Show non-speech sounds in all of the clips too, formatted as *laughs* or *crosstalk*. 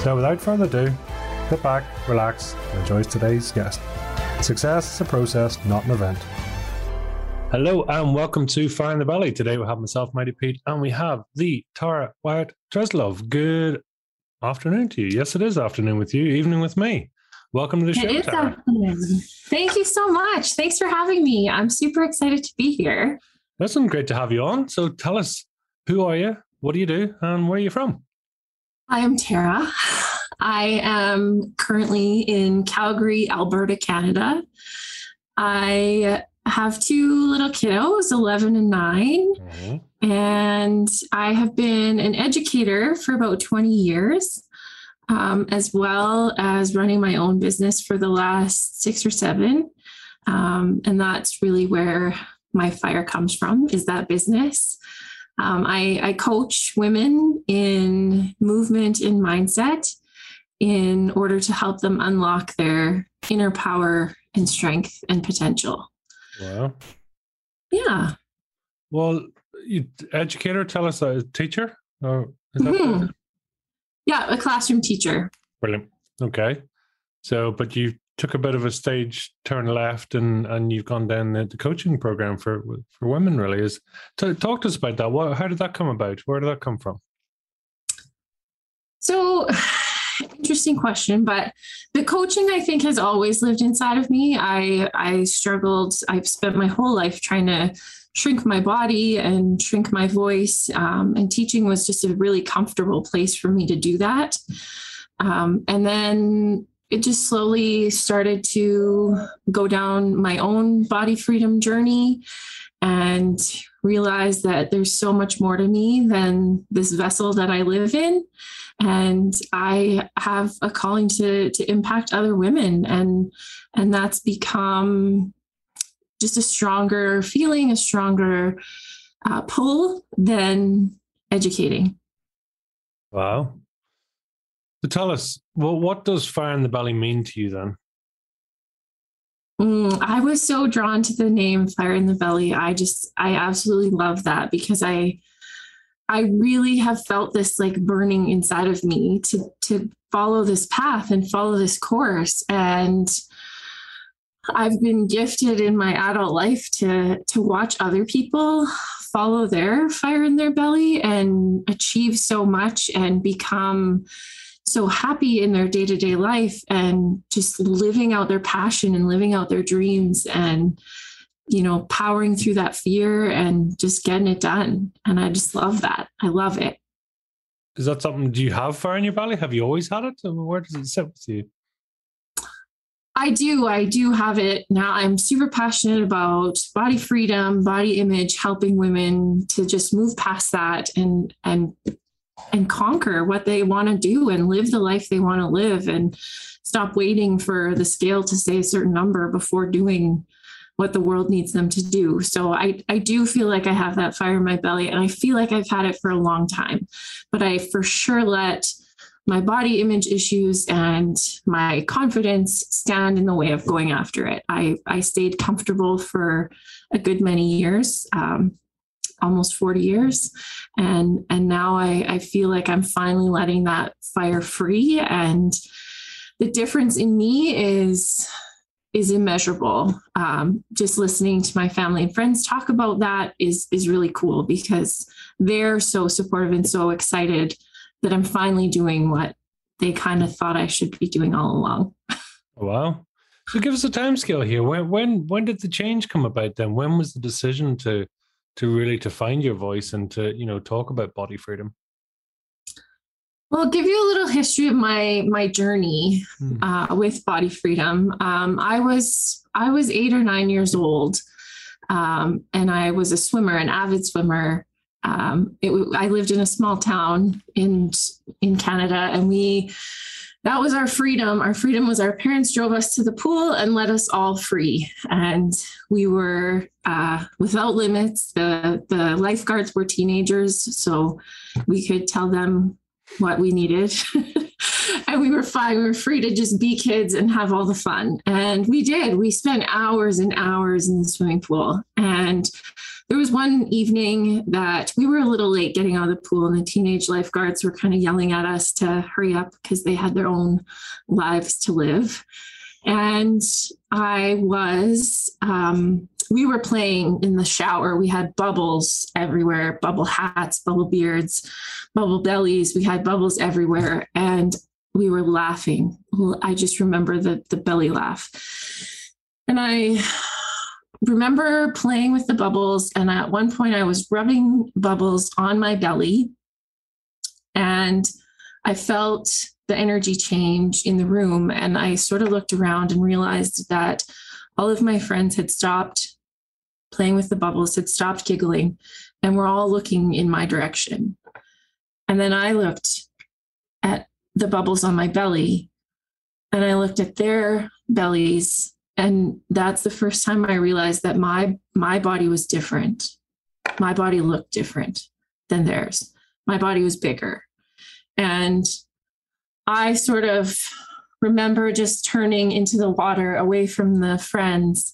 So, without further ado, sit back, relax, and enjoy today's guest. Success is a process, not an event. Hello and welcome to Fire in the Belly. Today we have myself, Mighty Pete, and we have the Tara Wyatt Dreslov. Good afternoon to you. Yes, it is afternoon with you, evening with me. Welcome to the show. It is Tara. afternoon. Thank you so much. Thanks for having me. I'm super excited to be here. Listen, great to have you on. So tell us, who are you? What do you do? And where are you from? I am Tara. I am currently in Calgary, Alberta, Canada. I have two little kiddos, 11 and 9, Mm-hmm. and I have been an educator for about 20 years, um, as well as running my own business for the last six or seven. Um, and that's really where my fire comes from is that business. Um, I, I coach women in movement and mindset in order to help them unlock their inner power and strength and potential. Wow. Yeah. Well, you educator, tell us a teacher? Or is that Mhm. Yeah, a classroom teacher. Brilliant. Okay. So, but you took a bit of a stage turn left, and and you've gone down the, the coaching program for for women. Really, is t- talk to us about that. What? How did that come about? Where did that come from? So, *sighs* interesting question, but the coaching I think has always lived inside of me. I I struggled. I've spent my whole life trying to shrink my body and shrink my voice, um, and teaching was just a really comfortable place for me to do that. Um, and then it just slowly started to go down my own body freedom journey and realize that there's so much more to me than this vessel that I live in and I have a calling to to impact other women and and that's become just a stronger feeling a stronger uh, pull than educating Wow. So tell us, well, what does fire in the belly mean to you then? Mm, I was so drawn to the name Fire in the Belly. I just, I absolutely love that because I, I really have felt this like burning inside of me to to follow this path and follow this course. And I've been gifted in my adult life to to watch other people follow their fire in their belly and achieve so much and become so happy in their day-to-day life and just living out their passion and living out their dreams and you know powering through that fear and just getting it done and i just love that i love it Is that something? Do you have fire in your belly? Have you always had it? Where does it sit with you? i do i do have it now i'm super passionate about body freedom body image helping women to just move past that and and and conquer what they want to do and live the life they want to live and stop waiting for the scale to say a certain number before doing what the world needs them to do. So I, I do feel like I have that fire in my belly and I feel like I've had it for a long time, but I for sure let my body image issues and my confidence stand in the way of going after it. I, I stayed comfortable for a good many years. Um, almost 40 years and and now I, I feel like i'm finally letting that fire free and the difference in me is is immeasurable um, just listening to my family and friends talk about that is is really cool because they're so supportive and so excited that i'm finally doing what they kind of thought i should be doing all along *laughs* Oh, wow. So give us a time scale here. When when when did the change come about then? When was the decision to to really to find your voice and to, you know, talk about body freedom? Well, I'll give you a little history of my my journey Hmm. uh, with body freedom. Um, I was I was eight or nine years old, um, and I was a swimmer, an avid swimmer, um, it, I lived in a small town in in Canada, and we that was our freedom. Our freedom was our parents drove us to the pool and let us all free, and we were uh, without limits. The the lifeguards were teenagers, so we could tell them what we needed. *laughs* *laughs* and we were fine. We were free to just be kids and have all the fun. And we did. We spent hours and hours in the swimming pool. And there was one evening that we were a little late getting out of the pool, and the teenage lifeguards were kind of yelling at us to hurry up because they had their own lives to live. And I was, um, we were playing in the shower. We had bubbles everywhere bubble hats, bubble beards, bubble bellies. We had bubbles everywhere. And we were laughing. I just remember the, the belly laugh. And I remember playing with the bubbles. And at one point, I was rubbing bubbles on my belly. And I felt the energy change in the room. And I sort of looked around and realized that all of my friends had stopped playing with the bubbles, had stopped giggling, and were all looking in my direction. And then I looked at the bubbles on my belly. And I looked at their bellies and that's the first time i realized that my my body was different. My body looked different than theirs. My body was bigger. And i sort of remember just turning into the water away from the friends.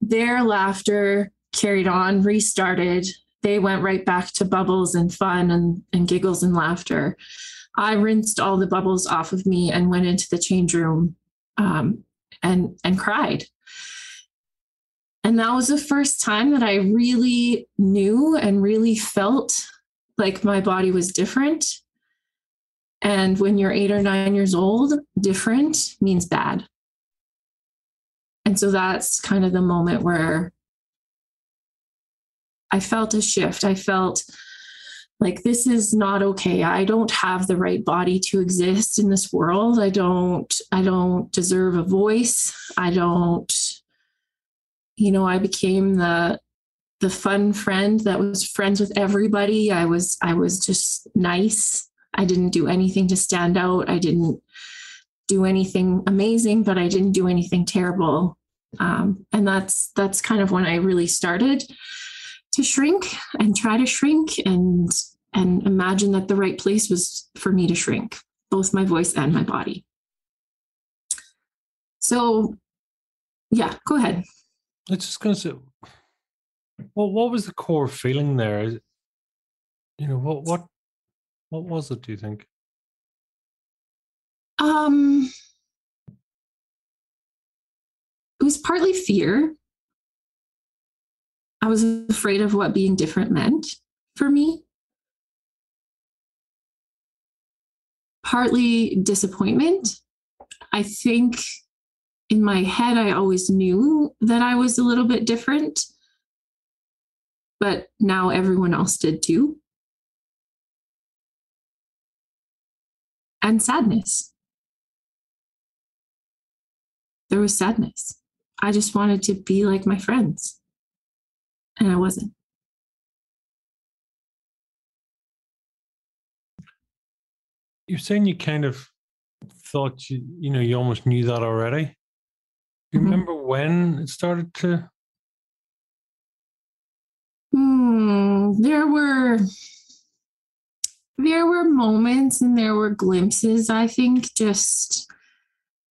Their laughter carried on restarted. They went right back to bubbles and fun and, and giggles and laughter i rinsed all the bubbles off of me and went into the change room um, and and cried. And that was the first time that i really knew and really felt like my body was different. And when you're 8 or 9 years old different means bad. And so that's kind of the moment where i felt a shift. I felt like this is not okay. I don't have the right body to exist in this world. I don't i don't deserve a voice. I don't you know i became the the fun friend that was friends with everybody. I was i was just nice. I didn't do anything to stand out. I didn't do anything amazing but i didn't do anything terrible. Um, and that's that's kind of when i really started to shrink and try to shrink and and imagine that the right place was for me to shrink both my voice and my body. So yeah go ahead. I just gonna say well what was the core feeling there? You know what what what was it do you think? Um it was partly fear I was afraid of what being different meant for me. Partly disappointment. I think in my head, I always knew that I was a little bit different, but now everyone else did too. And sadness. There was sadness. I just wanted to be like my friends and I wasn't. You're saying you kind of thought you, you know, you almost knew that already. Do you mm-hmm. remember when it started to? Hmm, there were there were moments and there were glimpses. I think just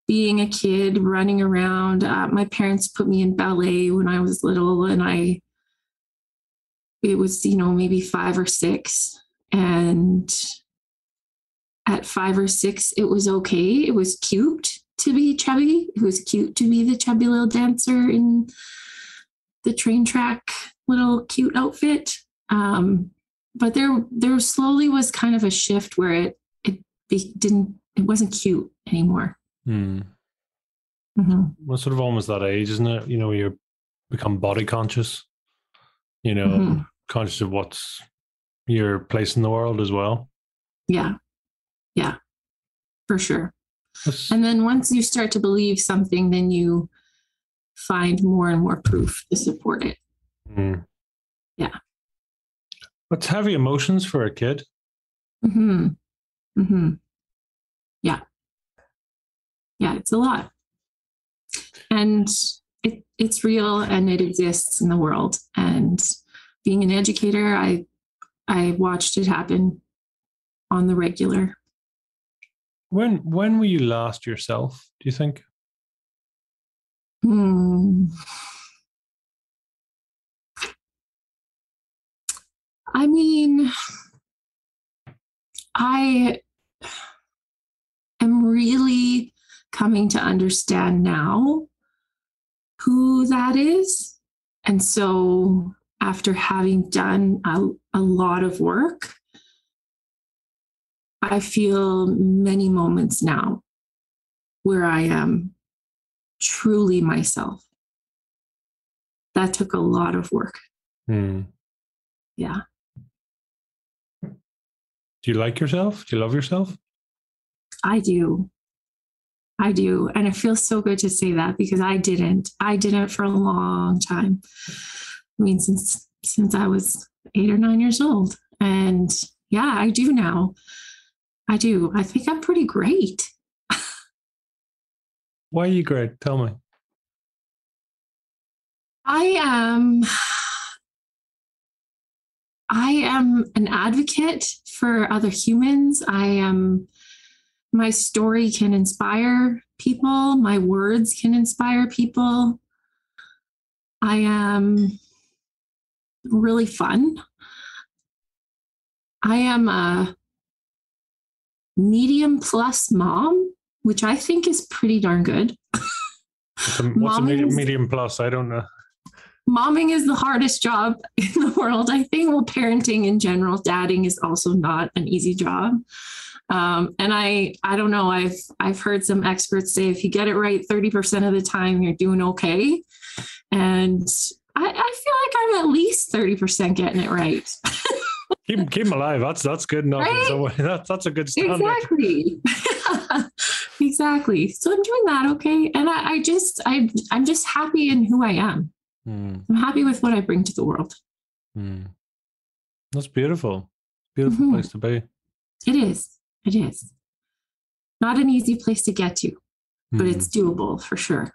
being a kid running around. Uh, my parents put me in ballet when I was little, and I it was, you know, maybe five or six. And at five or six, it was okay. It was cute to be chubby. It was cute to be the chubby little dancer in the train track little cute outfit. Um, but there, there slowly was kind of a shift where it, it be, didn't, it wasn't cute anymore. Hmm. Mm-hmm. Well, sort of almost that age, isn't it? You know, you become body conscious. You know, mm-hmm conscious of what's your place in the world as well. Yeah. Yeah. For sure. That's... And then once you start to believe something, then you find more and more proof to support it. Mm. Yeah. What's heavy emotions for a kid. hmm hmm Yeah. Yeah, it's a lot. And it, it's real and it exists in the world. And being an educator, I I watched it happen on the regular. When when were you last yourself, do you think? Hmm. I mean, I am really coming to understand now who that is. And so, after having done a, a lot of work, I feel many moments now where I am truly myself. That took a lot of work. Hmm. Yeah. Do you like yourself? Do you love yourself? I do. I do. And it feels so good to say that because I didn't. I didn't for a long time. I mean, since since I was eight or nine years old. And yeah, I do now. I do. I think I'm pretty great. Why are you great? Tell me. I am I am an advocate for other humans. I am my story can inspire people, my words can inspire people. I am really fun. I am a medium plus mom, which I think is pretty darn good. What's a, what's a medium, medium plus? I don't know. momming is the hardest job *laughs* in the world. I think, well, parenting in general, dadding is also not an easy job. Um, and I, I don't know. I've, I've heard some experts say if you get it right 30% of the time, you're doing okay. And I, I feel like I'm at least 30% getting it right. *laughs* Keep keep them alive. That's that's good enough. Right? way. *laughs* That's that's a good standard. exactly. *laughs* exactly. So I'm doing that okay. And I, I just, I, I'm just happy in who I am. Hmm, I'm happy with what I bring to the world. hmm. That's beautiful. Beautiful Mhm. place to be. It is. It is. Not an easy place to get to, but Hmm. it's doable for sure.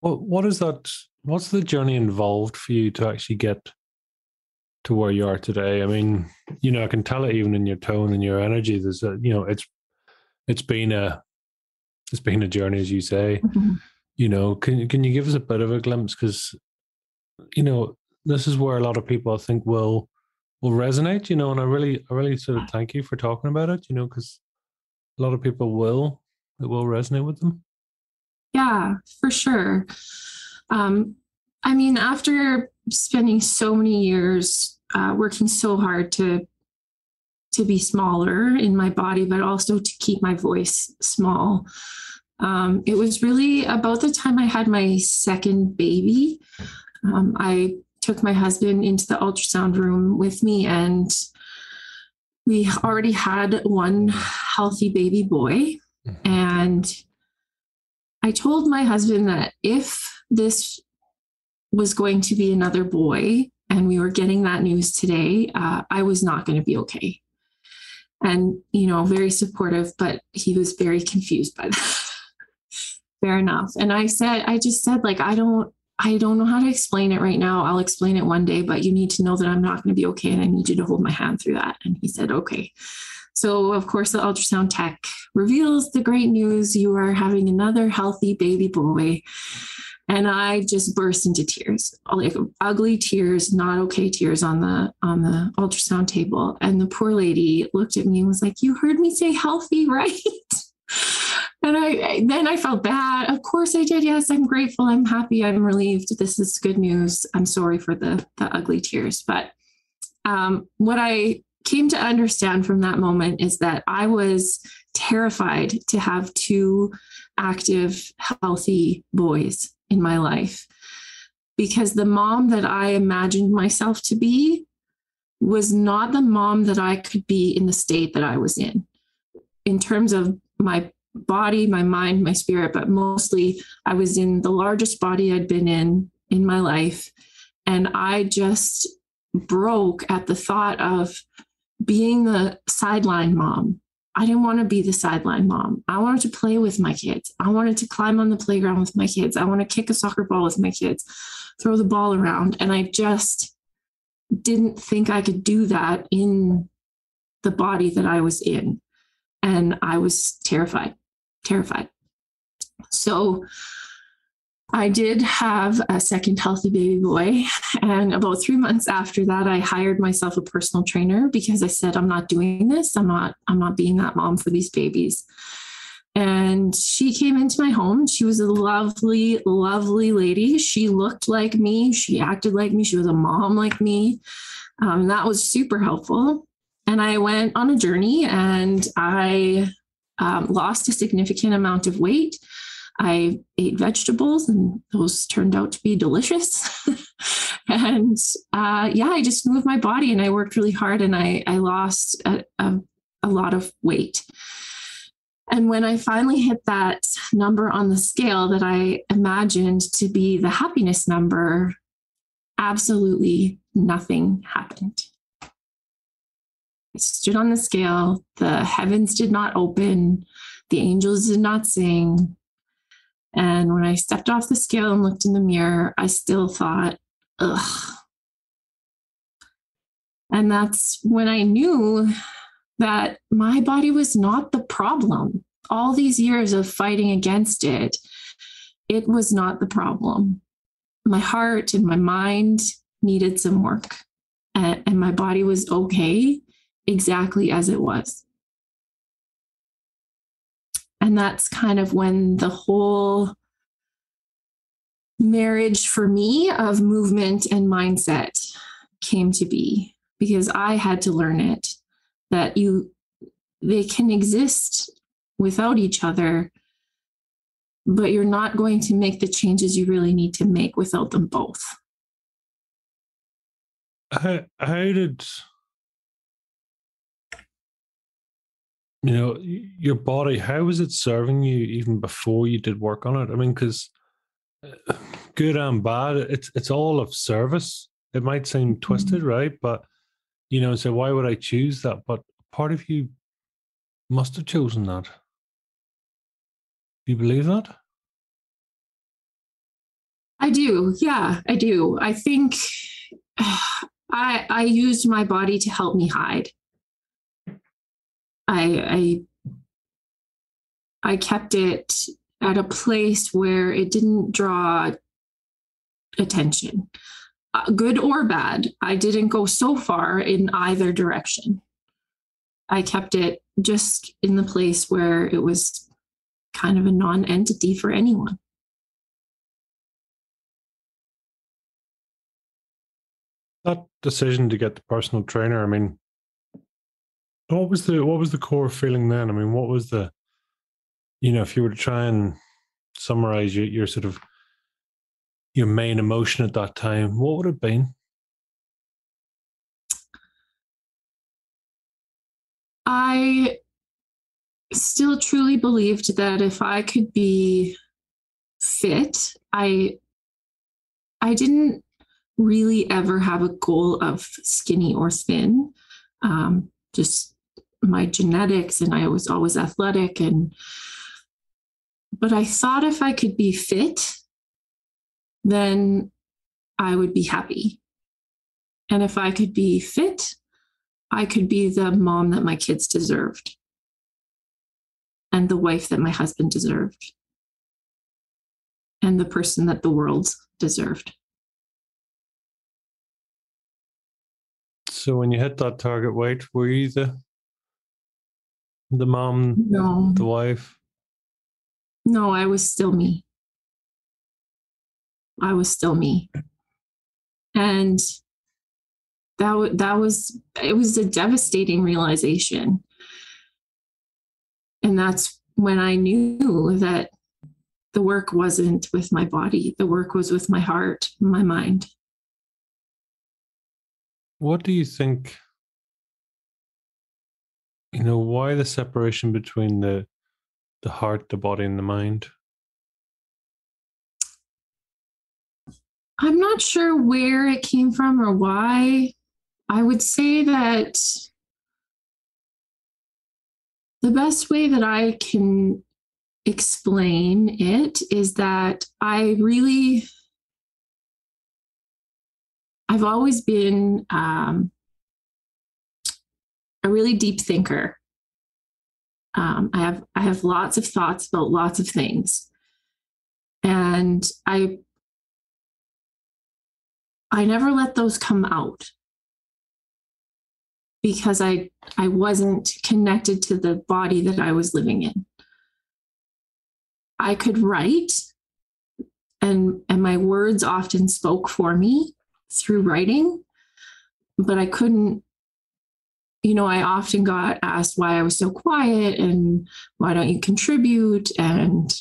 What what is that? What's the journey involved for you to actually get to where you are today? I mean, you know, I can tell it even in your tone and your energy. There's a, you know, it's it's been a it's been a journey, as you say. Mm-hmm. You know, can can you give us a bit of a glimpse? Because you know, this is where a lot of people I think will will resonate. You know, and I really I really sort of thank you for talking about it. You know, because a lot of people will it will resonate with them. Yeah, for sure. Um, I mean, after spending so many years uh, working so hard to to be smaller in my body, but also to keep my voice small, um, it was really about the time I had my second baby. Um, I took my husband into the ultrasound room with me, and we already had one healthy baby boy. And I told my husband that if this was going to be another boy and we were getting that news today, uh, I was not going to be okay. And, you know, very supportive, but he was very confused by *laughs* that. Fair enough. And I said, I just said, like, I don't, I don't know how to explain it right now. I'll explain it one day, but you need to know that I'm not going to be okay. And I need you to hold my hand through that. And he said, okay. So, of course, the ultrasound tech reveals the great news you are having another healthy baby boy. And I just burst into tears, like ugly tears, not okay tears on the on the ultrasound table. And the poor lady looked at me and was like, "You heard me say healthy, *laughs* right?" And I then I felt bad. Of course I did. Yes, I'm grateful. I'm happy. I'm relieved. This is good news. I'm sorry for the the ugly tears, but um, what I came to understand from that moment is that I was terrified to have two active, healthy boys in my life because the mom that I imagined myself to be was not the mom that I could be in the state that I was in, in terms of my body, my mind, my spirit, but mostly I was in the largest body I'd been in in my life. And I just broke at the thought of being the sideline mom. I didn't want to be the sideline mom. I wanted to play with my kids. I wanted to climb on the playground with my kids. I want to kick a soccer ball with my kids, throw the ball around. And I just didn't think I could do that in the body that I was in. And I was terrified, terrified. So I did have a second healthy baby boy. And about three months after that, I hired myself a personal trainer because I said, I'm not doing this. I'm not, I'm not being that mom for these babies. And she came into my home. She was a lovely, lovely lady. She looked like me. She acted like me. She was a mom like me. Um, that was super helpful. And I went on a journey and I um, lost a significant amount of weight. I ate vegetables and those turned out to be delicious. *laughs* and uh, yeah, I just moved my body and I worked really hard and I, I lost a, a, a lot of weight. And when I finally hit that number on the scale that I imagined to be the happiness number, absolutely nothing happened. I stood on the scale, the heavens did not open, the angels did not sing, and when I stepped off the scale and looked in the mirror, I still thought, ugh. And that's when I knew that my body was not the problem. All these years of fighting against it, it was not the problem. My heart and my mind needed some work, and, my body was okay exactly as it was. And that's kind of when the whole marriage for me of movement and mindset came to be because I had to learn it that you they can exist without each other but you're not going to make the changes you really need to make without them both. I how did you know your body how was it serving you even before you did work on it? I mean because uh, good and bad it's it's all of service. It might seem mm-hmm. twisted right? But you know so why would i choose that? But part of you must have chosen that. Do you believe that? I do. Yeah i do. I think *sighs* i i used my body to help me hide I, I I kept it at a place where it didn't draw attention, uh, good or bad. I didn't go so far in either direction. I kept it just in the place where it was kind of a non entity for anyone. That decision to get the personal trainer, I mean, what was the what was the core feeling then? I mean, what was the you know, if you were to try and summarize your, your sort of your main emotion at that time, what would it have been? I still truly believed that if I could be fit, I I didn't really ever have a goal of skinny or thin. Um, just my genetics and I was always athletic and but I thought if I could be fit then I would be happy. And if I could be fit, I could be the mom that my kids deserved and the wife that my husband deserved and the person that the world deserved. So when you hit that target weight, were you the the mom, no. the wife? No, I was still me. I was still me. And that that was it was a devastating realization. And that's when I knew that the work wasn't with my body, the work was with my heart, my mind. What do you think you know why the separation between the the heart the body and the mind? I'm not sure where it came from or why. I would say that the best way that I can explain it is that I really, I've always been um, a really deep thinker. Um, I have I have lots of thoughts about lots of things, and I I never let those come out because I I wasn't connected to the body that I was living in. I could write and and my words often spoke for me through writing, but I couldn't you know, I often got asked why I was so quiet and why don't you contribute and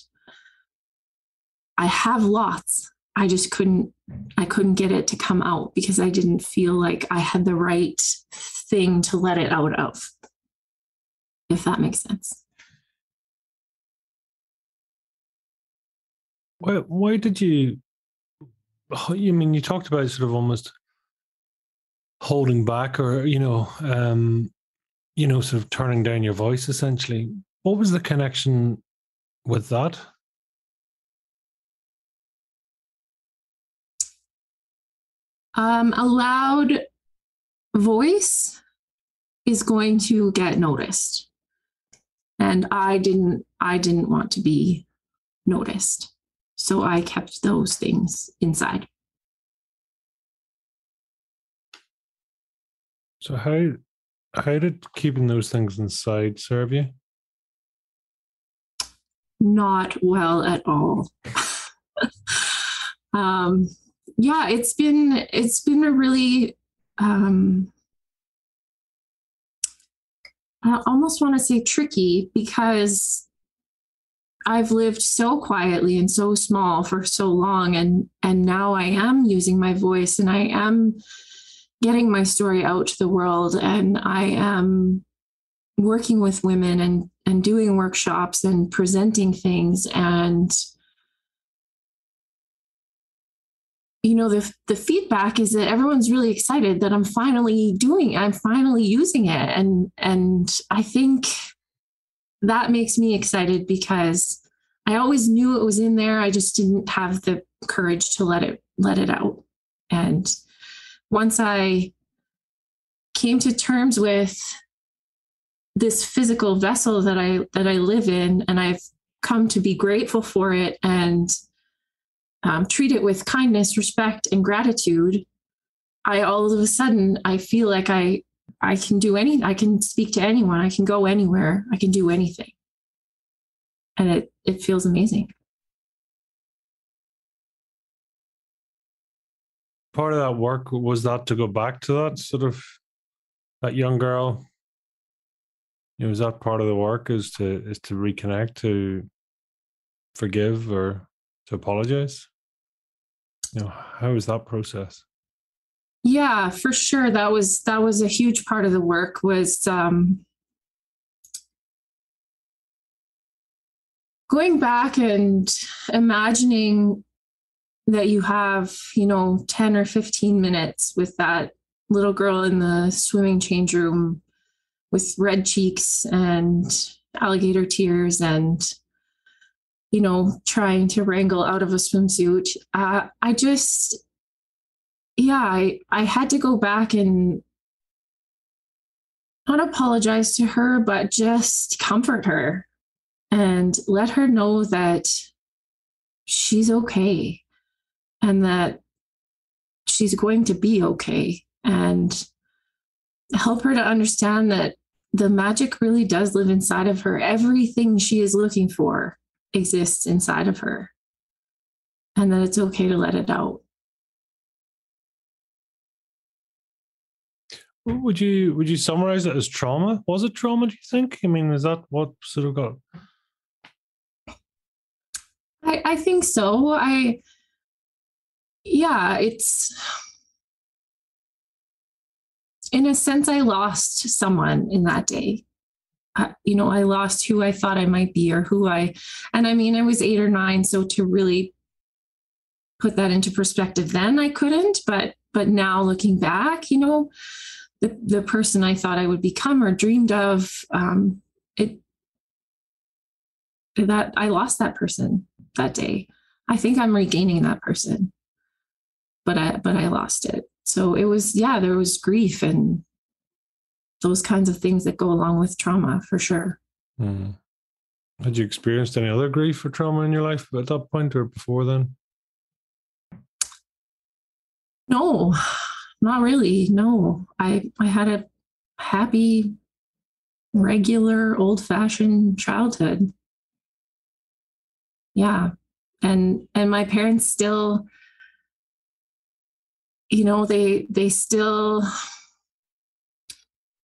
I have lots. I just couldn't I couldn't get it to come out because I didn't feel like I had the right thing to let it out of. If that makes sense. Why, why did you? You mean you talked about sort of almost holding back, or you know, um, you know, sort of turning down your voice. Essentially, what was the connection with that? Um, a loud voice is going to get noticed, and I didn't. I didn't want to be noticed. So I kept those things inside. So how how did keeping those things inside serve you? Not well at all. *laughs* um, yeah, it's been it's been a really um, I almost want to say tricky because I've lived so quietly and so small for so long and and now I am using my voice and I am getting my story out to the world and I am working with women and and doing workshops and presenting things and you know the the feedback is that everyone's really excited that I'm finally doing I'm finally using it and and I think that makes me excited because I always knew it was in there. I just didn't have the courage to let it let it out. And once I came to terms with this physical vessel that I that I live in, and I've come to be grateful for it and um, treat it with kindness, respect, and gratitude. I all of a sudden I feel like I I can do any I can speak to anyone. I can go anywhere. I can do anything. And it it feels amazing. Part of that work was that to go back to that sort of that young girl. Know, is that part of the work is to is to reconnect, to forgive or to apologize? You know, how was that process? Yeah, for sure. That was that was a huge part of the work was um, going back and imagining that you have, you know, 10 or 15 minutes with that little girl in the swimming change room with red cheeks and alligator tears and you know trying to wrangle out of a swimsuit. Uh, i just yeah, I, I had to go back and not apologize to her, but just comfort her and let her know that she's okay and that she's going to be okay and help her to understand that the magic really does live inside of her. Everything she is looking for exists inside of her and that it's okay to let it out. Would you would you summarize it as trauma? Was it trauma? Do you think? I mean, is that what sort of got? I I think so. I yeah, it's in a sense I lost someone in that day. I, you know, I lost who I thought I might be or who I, and I mean, I was eight or nine, so to really put that into perspective, then I couldn't. But but now looking back, you know, the, the person I thought I would become or dreamed of, um, it that I lost that person that day. I think I'm regaining that person, but I but I lost it. So it was yeah, there was grief and those kinds of things that go along with trauma for sure. Mm. Had you experienced any other grief or trauma in your life at that point or before then? No, not really. No, I I had a happy, regular, old fashioned childhood. Yeah, and and my parents still, you know, they they still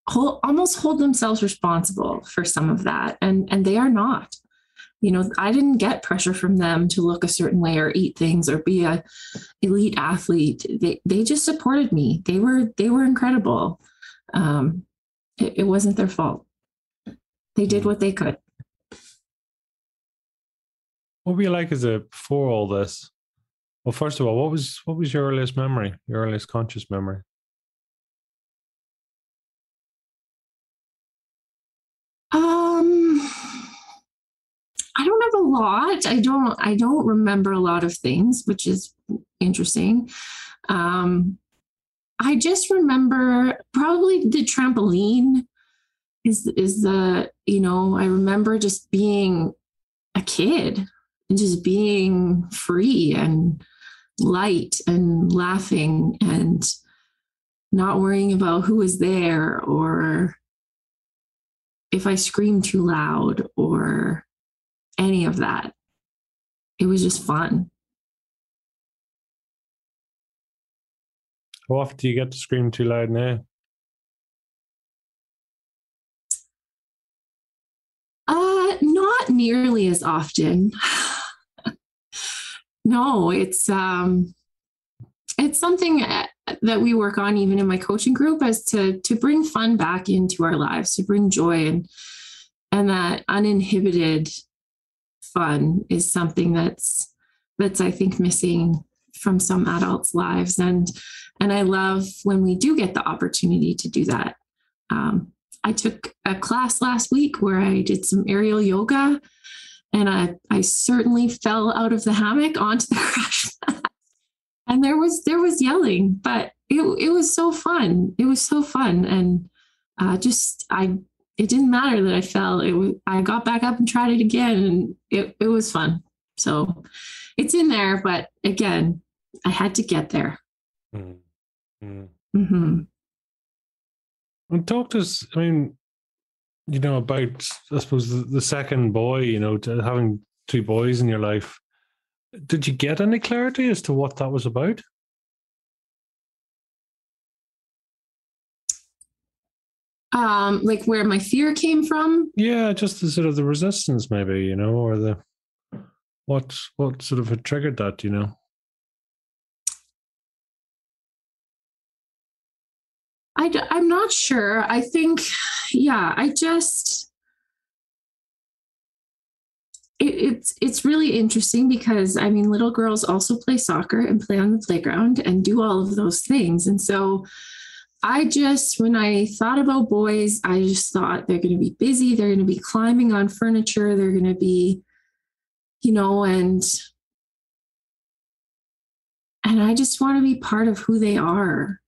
hold, almost hold themselves responsible for some of that, and and they are not. You know i didn't get pressure from them to look a certain way or eat things or be a elite athlete. They, they just supported me. They were they were incredible. Um, it, it wasn't their fault. They did what they could. What were you like as a before all this well first of all what was what was your earliest memory your earliest conscious memory Um, I don't have a lot. I don't I don't remember a lot of things, which is interesting. Um, I just remember probably the trampoline is is the you know I remember just being a kid and just being free and light and laughing and not worrying about who was there or if I screamed too loud or any of that. It was just fun. How often do you get to scream too loud now? Uh, not nearly as often. No, it's um, it's something uh, that we work on even in my coaching group as to to bring fun back into our lives, to bring joy and and that uninhibited fun is something that's that's I think missing from some adults' lives, and and I love when we do get the opportunity to do that. Um, I took a class last week where I did some aerial yoga, and I I certainly fell out of the hammock onto the *laughs* crash mat, and there was there was yelling, but it it was so fun. It was so fun, and uh, just I it didn't matter that I fell. It was, I got back up and tried it again, and it it was fun. So it's in there, but again, I had to get there. Mm-hmm. Mm-hmm. And talk to us. I mean, you know, about I suppose the, the second boy. You know, having two boys in your life. Did you get any clarity as to what that was about? um like where my fear came from yeah just the sort of the resistance maybe you know or the what what sort of had triggered that you know I, i'm not sure i think yeah i just it, it's it's really interesting because i mean little girls also play soccer and play on the playground and do all of those things and so I just, when I thought about boys, I just thought they're going to be busy. They're going to be climbing on furniture. They're going to be, you know, and, and I just want to be part of who they are.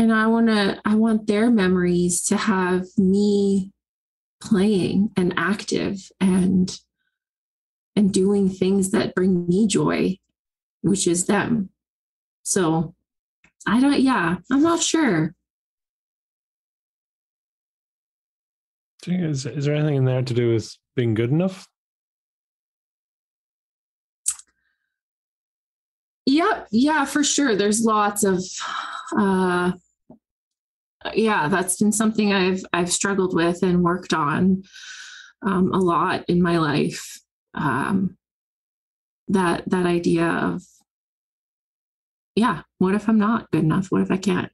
And I want to, I want their memories to have me playing and active and, and doing things that bring me joy, which is them. So I don't, yeah, I'm not sure. Is, is there anything in there to do with being good enough? Yep. Yeah, for sure. There's lots of, uh, yeah, that's been something I've I've struggled with and worked on um, a lot in my life. Um, that that idea of yeah, what if I'm not good enough? What if I can't?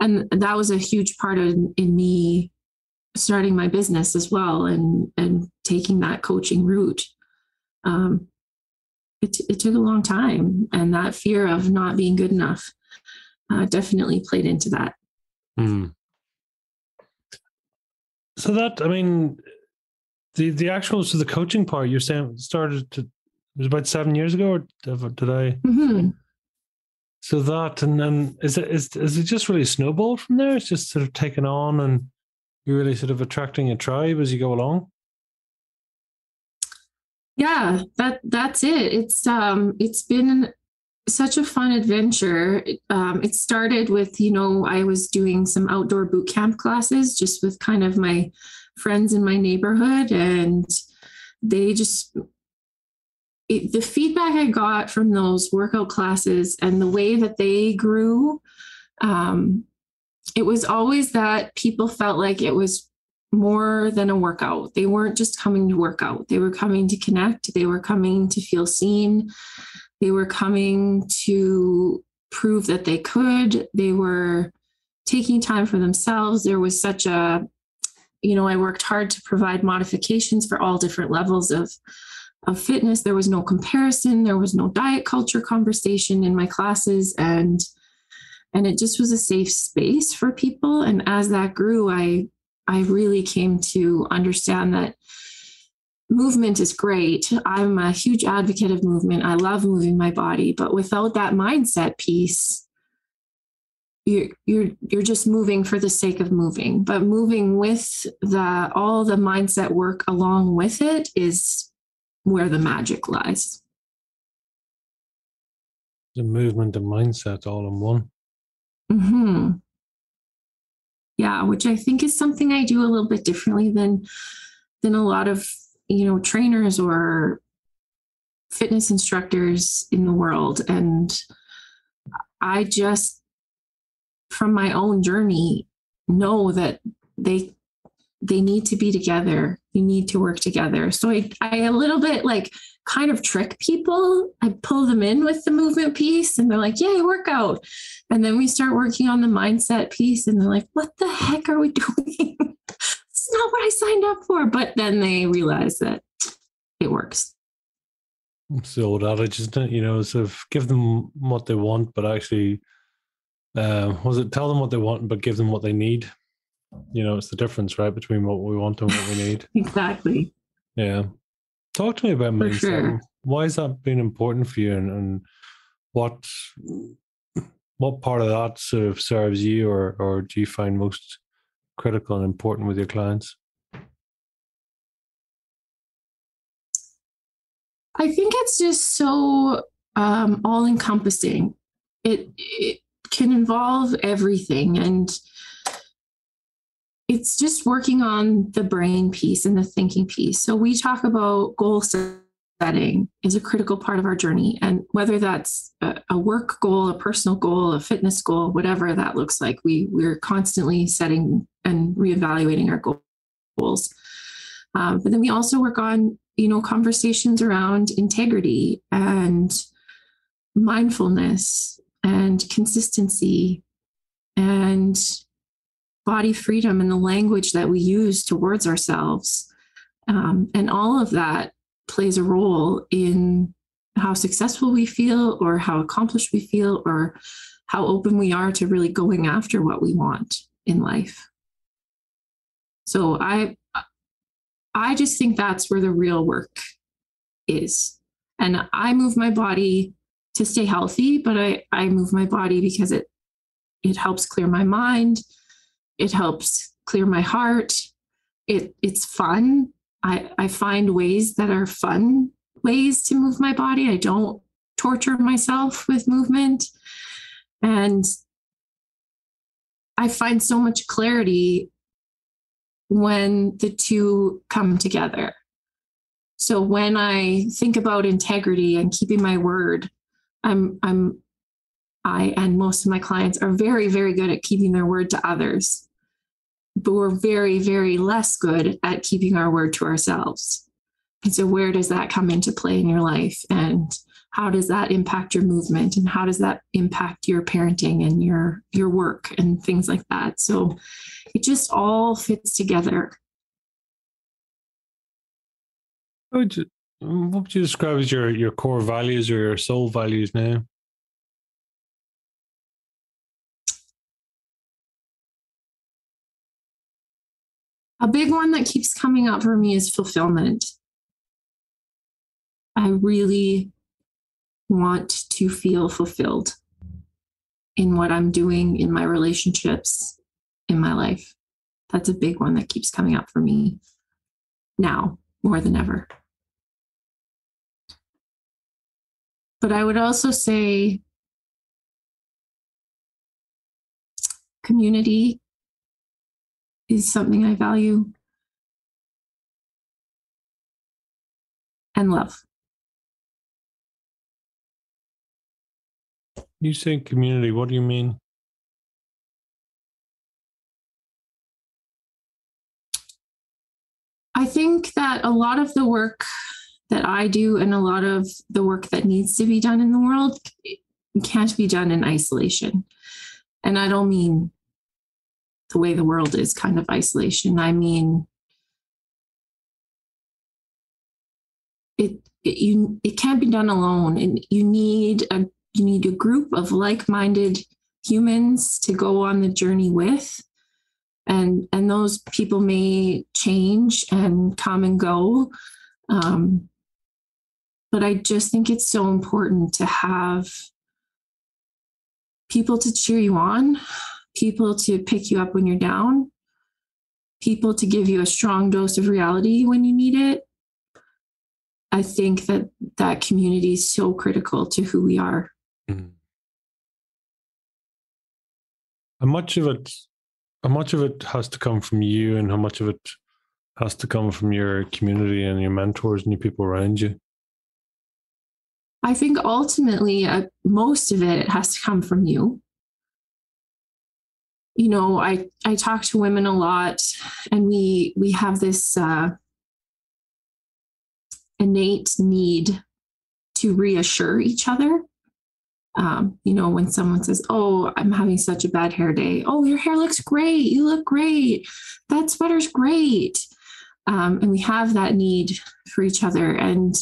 And that was a huge part of in me starting my business as well and and taking that coaching route. Um, it, it took a long time and that fear of not being good enough uh, definitely played into that. Mm. So that I mean, the the actual so the coaching part you're saying started to it was about seven years ago, or did I? Mm-hmm. So that and then is it is is it just really snowballed from there? It's just sort of taken on, and you're really sort of attracting a tribe as you go along. Yeah, that that's it. It's um it's been such a fun adventure. Um, it started with, you know, I was doing some outdoor boot camp classes just with kind of my friends in my neighborhood, and they just, it, the feedback I got from those workout classes and the way that they grew, um, it was always that people felt like it was more than a workout. They weren't just coming to work out, they were coming to connect, they were coming to feel seen they were coming to prove that they could. They were taking time for themselves. There was such a, you know, I worked hard to provide modifications for all different levels of of fitness. There was no comparison. There was no diet culture conversation in my classes, and and it just was a safe space for people. And as that grew, I I really came to understand that movement is great. I'm a huge advocate of movement. I love moving my body, but without that mindset piece, you're you're you're just moving for the sake of moving. But moving with the all the mindset work along with it is where the magic lies. The movement and mindset all in one. Hmm. Yeah, which I think is something I do a little bit differently than than a lot of you know trainers or fitness instructors in the world. And i just from my own journey know that they they need to be together. You need to work together. So i i a little bit like kind of trick people. I pull them in with the movement piece and they're like yay workout. And then we start working on the mindset piece and they're like what the heck are we *laughs* doing not what I signed up for. But then they realize that it works. It's the old adage, isn't it? You know, sort of give them what they want, but actually, uh, was it tell them what they want, but give them what they need? You know, it's the difference, right, between what we want and what we need. *laughs* exactly. Yeah. Talk to me about mindset. Sure. Why has that been important for you, and, and what what part of that sort of serves you, or or do you find most critical and important with your clients? I think it's just so um, all encompassing. It, it can involve everything. And it's just working on the brain piece and the thinking piece. So we talk about goal setting is a critical part of our journey. And whether that's a, a work goal, a personal goal, a fitness goal, whatever that looks like, we, we're constantly setting and reevaluating our goals. Um, but then we also work on, you know, conversations around integrity and mindfulness and consistency and body freedom and the language that we use towards ourselves. Um, and all of that plays a role in how successful we feel or how accomplished we feel or how open we are to really going after what we want in life. So I I just think that's where the real work is. And I move my body to stay healthy, but I, I move my body because it it helps clear my mind. It helps clear my heart. It it's fun. I, I find ways that are fun ways to move my body. I don't torture myself with movement. And I find so much clarity when the two come together. So when I think about integrity and keeping my word, I'm I'm I and most of my clients are very very good at keeping their word to others. But we're very very less good at keeping our word to ourselves. And so where does that come into play in your life? And how does that impact your movement? And how does that impact your parenting and your your work and things like that? So it just all fits together. What would you, what would you describe as your your core values or your soul values now A big one that keeps coming up for me is fulfillment. I really want to feel fulfilled in what I'm doing in my relationships, in my life. That's a big one that keeps coming up for me now more than ever. But I would also say community is something I value and love. You say community, what do you mean? I think that a lot of the work that I do and a lot of the work that needs to be done in the world can't be done in isolation. And I don't mean the way the world is kind of isolation. I mean, it, it you it can't be done alone and you need a you need a group of like-minded humans to go on the journey with and and those people may change and come and go um, but i just think it's so important to have people to cheer you on people to pick you up when you're down people to give you a strong dose of reality when you need it. I think that that community is so critical to who we are. Mm-hmm. how much of it how much of it has to come from you and how much of it has to come from your community and your mentors and your people around you? I think ultimately uh, most of it has to come from you you know i i talk to women a lot and we we have this uh innate need to reassure each other um, you know, when someone says, Oh, I'm having such a bad hair day. Oh, your hair looks great. You look great. That sweater's great. Um, and we have that need for each other. And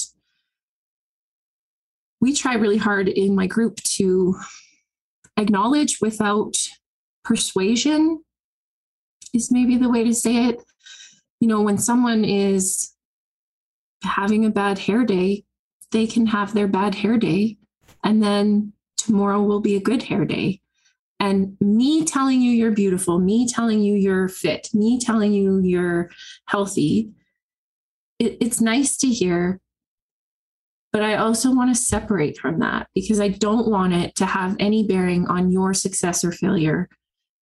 we try really hard in my group to acknowledge without persuasion, is maybe the way to say it. You know, when someone is having a bad hair day, they can have their bad hair day and then tomorrow will be a good hair day. And me telling you you're beautiful, me telling you you're fit, me telling you you're healthy, it, it's nice to hear. But I also want to separate from that because I don't want it to have any bearing on your success or failure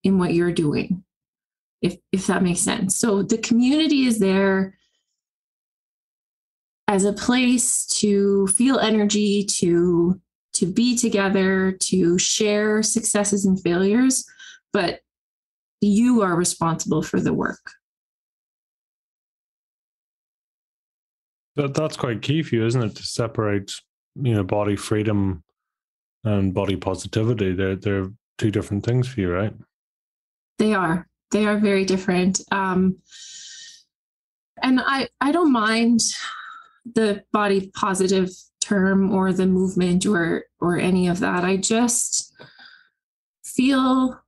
in what you're doing, if, if that makes sense. So the community is there as a place to feel energy, to to be together, to share successes and failures, but you are responsible for the work. That, that's quite key for you, isn't it? To separate, you know, body freedom and body positivity. They're they're two different things for you, right? They are. They are very different. Um, and I I don't mind the body positive term or the movement or or any of that. I just feel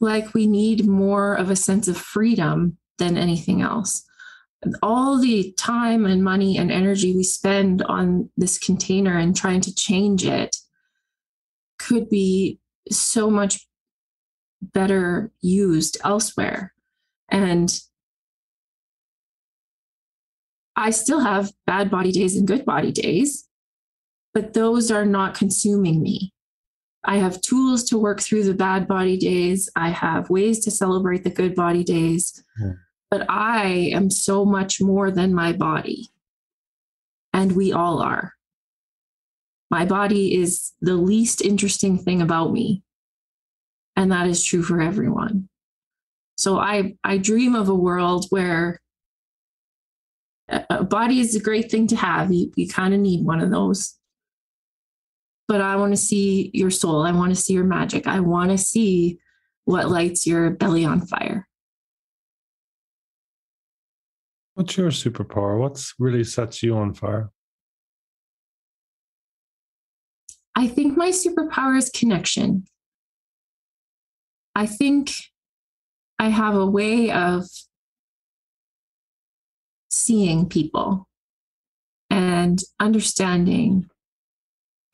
like we need more of a sense of freedom than anything else. All the time and money and energy we spend on this container and trying to change it could be so much better used elsewhere. And I still have bad body days and good body days but those are not consuming me. I have tools to work through the bad body days. I have ways to celebrate the good body days. Yeah. But I am so much more than my body. And we all are. My body is the least interesting thing about me. And that is true for everyone. So I, I dream of a world where uh, a body is a great thing to have. You, you kind of need one of those but I want to see your soul. I want to see your magic. I want to see what lights your belly on fire. What's your superpower? What's really sets you on fire? I think my superpower is connection. I think I have a way of seeing people and understanding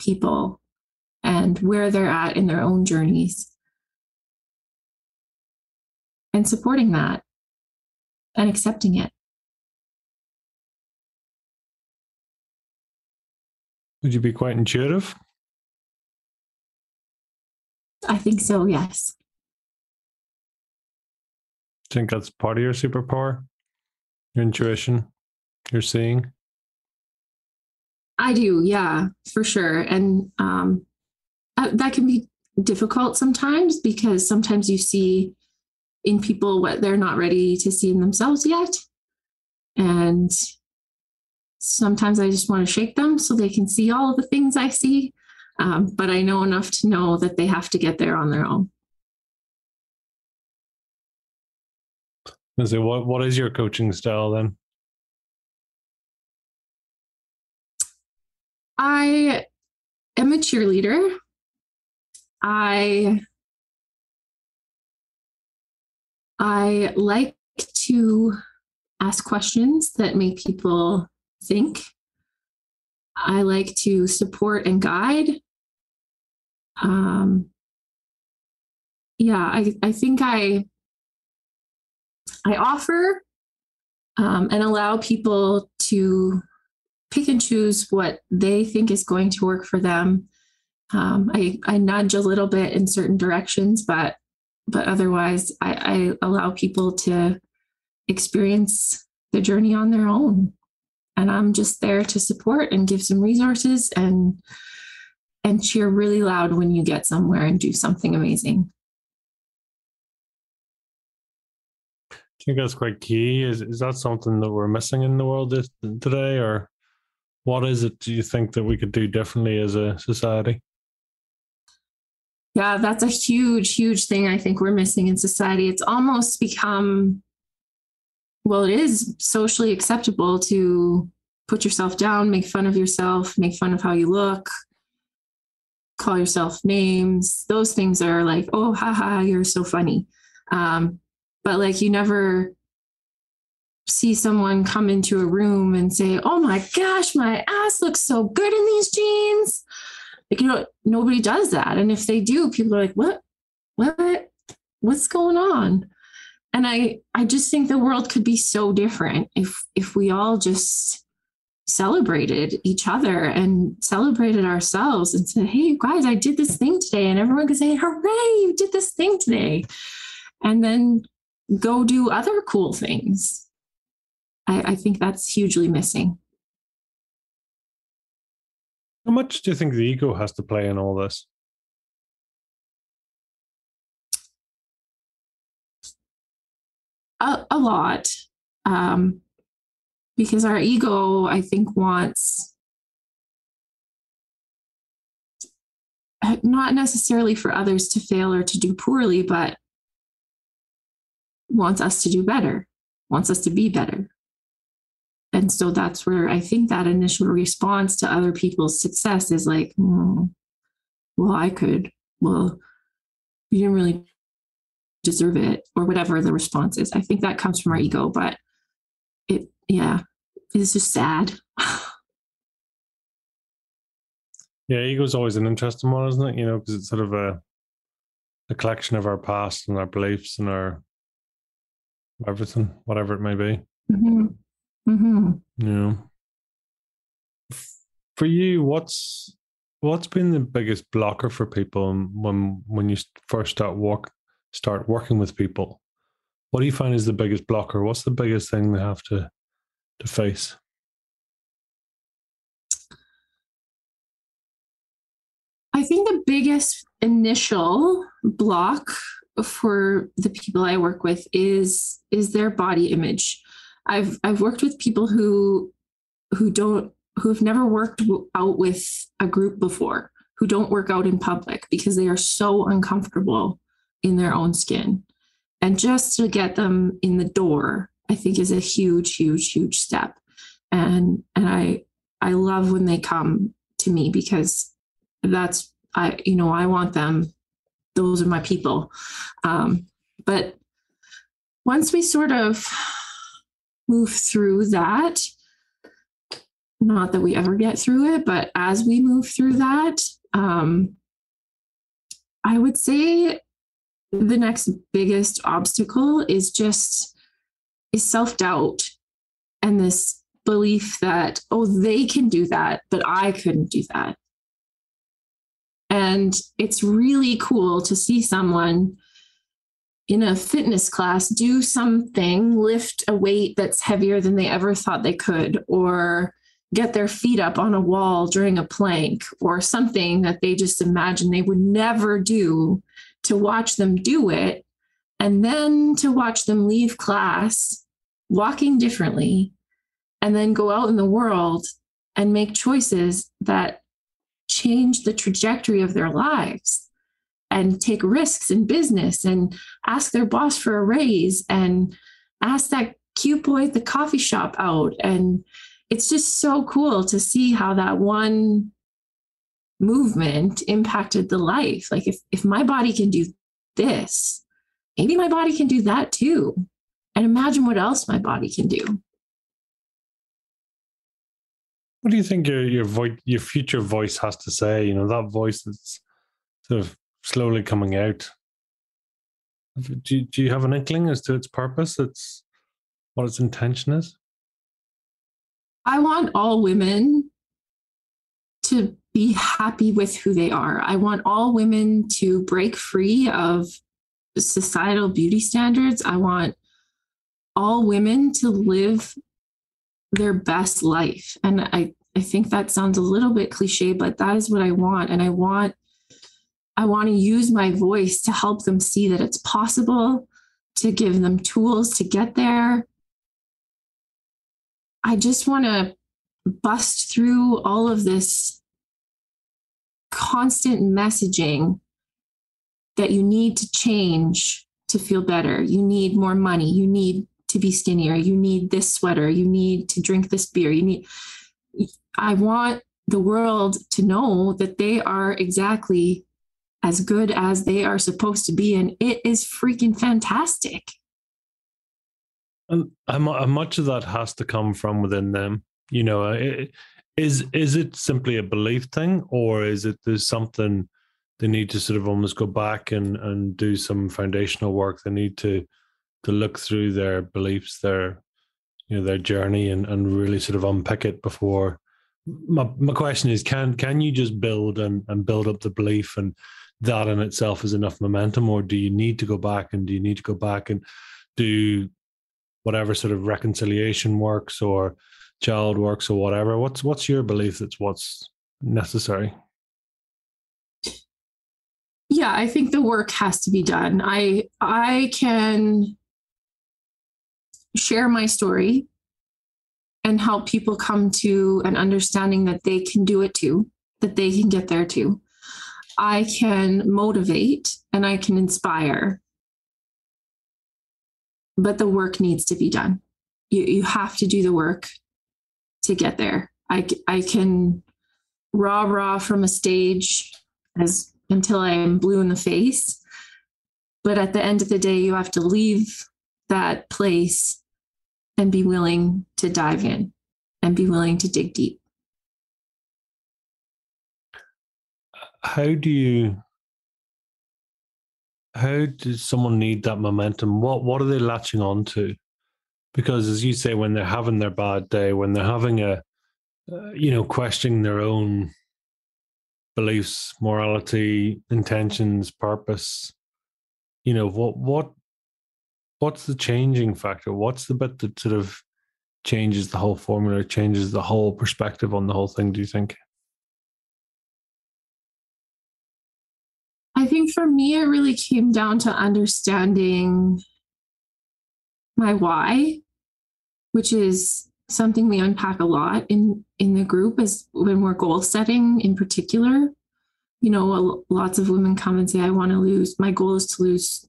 people and where they're at in their own journeys and supporting that and accepting it. Would you be quite intuitive? I think so, yes. Think that's part of your superpower? Your intuition, your seeing? I do, yeah, for sure. And um, uh, that can be difficult sometimes because sometimes you see in people what they're not ready to see in themselves yet. And sometimes I just want to shake them so they can see all the things I see. Um, but I know enough to know that they have to get there on their own. So what what is your coaching style then? I am a cheerleader. I I like to ask questions that make people think. I like to support and guide. Um, yeah, I, I think I I offer um, and allow people to pick and choose what they think is going to work for them. Um, I, I nudge a little bit in certain directions, but but otherwise, I, I allow people to experience the journey on their own, and I'm just there to support and give some resources and and cheer really loud when you get somewhere and do something amazing. Think that's quite key. Is is that something that we're missing in the world this, today, or what is it do you think that we could do differently as a society? Yeah, that's a huge, huge thing I think we're missing in society. It's almost become, well, it is socially acceptable to put yourself down, make fun of yourself, make fun of how you look, call yourself names. Those things are like, oh, haha, you're so funny. Um, but like you never see someone come into a room and say, oh my gosh, my ass looks so good in these jeans like, you know, nobody does that. And if they do, people are like, what, what, what's going on? And I, I just think the world could be so different if, if we all just celebrated each other and celebrated ourselves and said, Hey, guys, I did this thing today. And everyone could say, Hooray, you did this thing today. And then go do other cool things. I, I think that's hugely missing. How much do you think the ego has to play in all this? A, a lot. Um, because our ego, I think, wants not necessarily for others to fail or to do poorly, but wants us to do better, wants us to be better and so that's where I think that initial response to other people's success is like, mm, well, I could, well, you didn't really deserve it, or whatever the response is. I think that comes from our ego, but it, yeah, it's just sad. yeah, ego is always an interesting one, isn't it? You know, because it's sort of a a collection of our past and our beliefs and our everything, whatever it may be. Mm-hmm. Mm-hmm. Yeah. For you, what's what's been the biggest blocker for people when when you first start work start working with people? What do you find is the biggest blocker? What's the biggest thing they have to to face? I think the biggest initial block for the people I work with is is their body image. I've I've worked with people who who don't who have never worked out with a group before, who don't work out in public because they are so uncomfortable in their own skin. And just to get them in the door, I think is a huge, huge, huge step. And and I I love when they come to me because that's I you know I want them. Those are my people. Um, but once we sort of move through that, not that we ever get through it, but as we move through that, um, I would say the next biggest obstacle is just is self-doubt and this belief that oh they can do that but i couldn't do that and it's really cool to see someone in a fitness class do something lift a weight that's heavier than they ever thought they could or get their feet up on a wall during a plank or something that they just imagine they would never do to watch them do it and then to watch them leave class walking differently and then go out in the world and make choices that change the trajectory of their lives and take risks in business and ask their boss for a raise and ask that cute boy at the coffee shop out and it's just so cool to see how that one movement impacted the life. Like if if my body can do this, maybe my body can do that too. And imagine what else my body can do. What do you think your your voice, your future voice has to say? You know that voice that's sort of slowly coming out. Do you, do you have an inkling as to its purpose? Its what its intention is? I want all women to be happy with who they are. I want all women to break free of societal beauty standards. I want all women to live their best life. And I, I think that sounds a little bit cliche, but that is what I want. And I want I want to use my voice to help them see that it's possible, to give them tools to get there, I just want to bust through all of this constant messaging that you need to change to feel better. You need more money. You need to be skinnier. You need this sweater. You need to drink this beer. You need, I want the world to know that they are exactly as good as they are supposed to be. And it is freaking fantastic. And how much of that has to come from within them? You know, uh, is is it simply a belief thing, or is it there's something they need to sort of almost go back and and do some foundational work? They need to to look through their beliefs, their you know their journey, and and really sort of unpick it before. My my question is, can can you just build and and build up the belief and that in itself is enough momentum, or do you need to go back and do you need to go back and do whatever sort of reconciliation works or child works or whatever? What's what's your belief that's what's necessary? Yeah i think the work has to be done. I i can share my story and help people come to an understanding that they can do it too that they can get there too i can motivate and i can inspire but the work needs to be done. You, you have to do the work to get there. I, I can rah rah from a stage as until I am blue in the face. But at the end of the day, you have to leave that place and be willing to dive in and be willing to dig deep. How do you how does someone need that momentum? What what are they latching on to? Because as you say, when they're having their bad day, when they're having a, uh, you know, questioning their own beliefs, morality, intentions, purpose, you know, what what what's the changing factor? What's the bit that sort of changes the whole formula, changes the whole perspective on the whole thing? Do you think? I think for me, it really came down to understanding my why, which is something we unpack a lot in in the group is when we're goal setting in particular you know lots of women come and say i want to lose my goal is to lose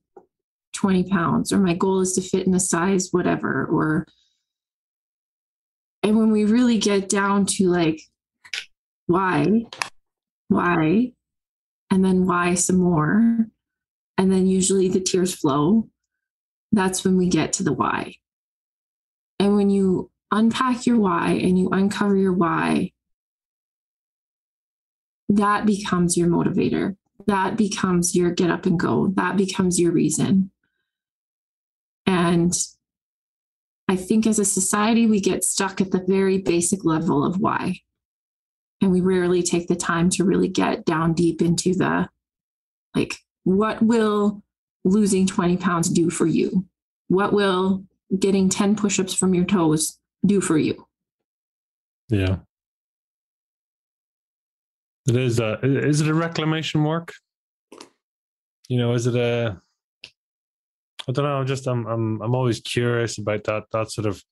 20 pounds or my goal is to fit in a size whatever or and when we really get down to like why why and then why some more. And then usually the tears flow. That's when we get to the why. And when you unpack your why and you uncover your why, that becomes your motivator. That becomes your get up and go. That becomes your reason. And I think as a society, we get stuck at the very basic level of why. And we rarely take the time to really get down deep into the like, what will losing 20 pounds do for you? What will getting 10 push ups from your toes do for you? Yeah. It is uh, a is it a reclamation work? You know, is it a I don't know, I'm just I'm I'm I'm always curious about that that sort of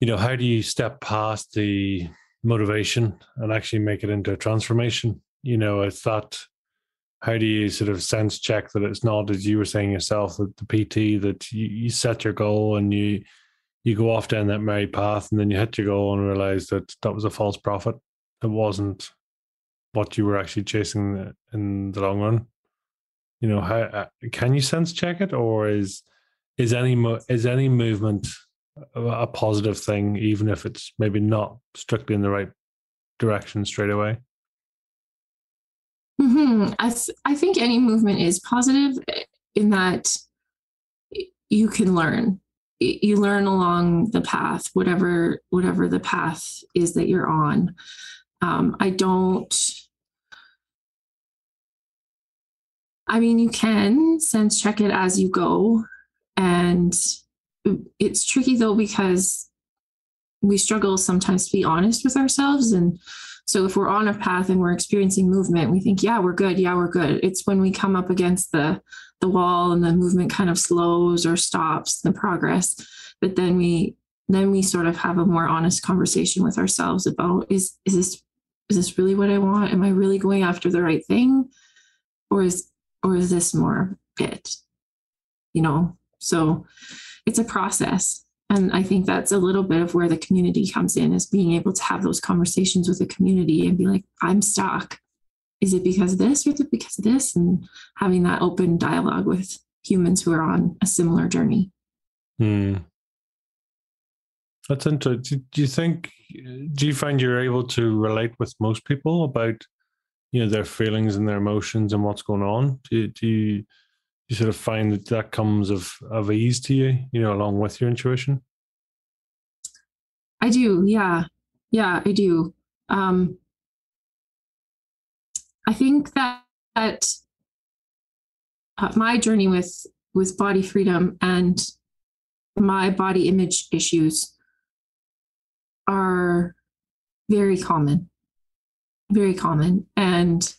you know, how do you step past the motivation and actually make it into a transformation? You know, it's that how do you sort of sense check that it's not as you were saying yourself that the pt that you, you, set your goal and you you go off down that merry path and then you hit your goal and realize that that was a false prophet it wasn't what you were actually chasing in the long run you know how uh, can you sense check it or is is any is any movement a positive thing even if it's maybe not strictly in the right direction straight away Mm-hmm. I, th- I think any movement is positive in that you can learn. You learn along the path, whatever whatever the path is that you're on. Um, I don't. I mean, you can sense check it as you go, and it's tricky though because we struggle sometimes to be honest with ourselves and so if we're on a path and we're experiencing movement, we think, yeah, we're good. Yeah, we're good. It's when we come up against the the wall and the movement kind of slows or stops the progress but then we then we sort of have a more honest conversation with ourselves about is is this is this really what I want? Am I really going after the right thing? Or is or is this more it? You know, so it's a process. And I think that's a little bit of where the community comes in is being able to have those conversations with the community and be like, I'm stuck. Is it because of this or is it because of this? And having that open dialogue with humans who are on a similar journey. Hmm. That's interesting. Do you think, do you find you're able to relate with most people about, you know, their feelings and their emotions and what's going on? Do, do you, you sort of find that that comes of of ease to you, you know, along with your intuition? I do, yeah, yeah, I do. Um, I think that, that uh, my journey with with body freedom and my body image issues are very common, very common, and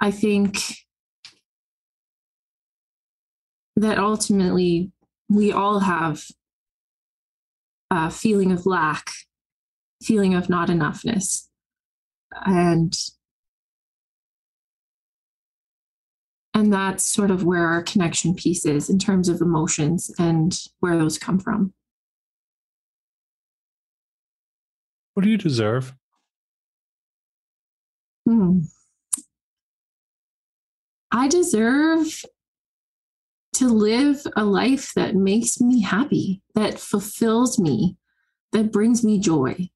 I think that ultimately we all have a feeling of lack, feeling of not enoughness. And and that's sort of where our connection piece is in terms of emotions and where those come from. What do you deserve? Hmm. I deserve to live a life that makes me happy, that fulfills me, that brings me joy.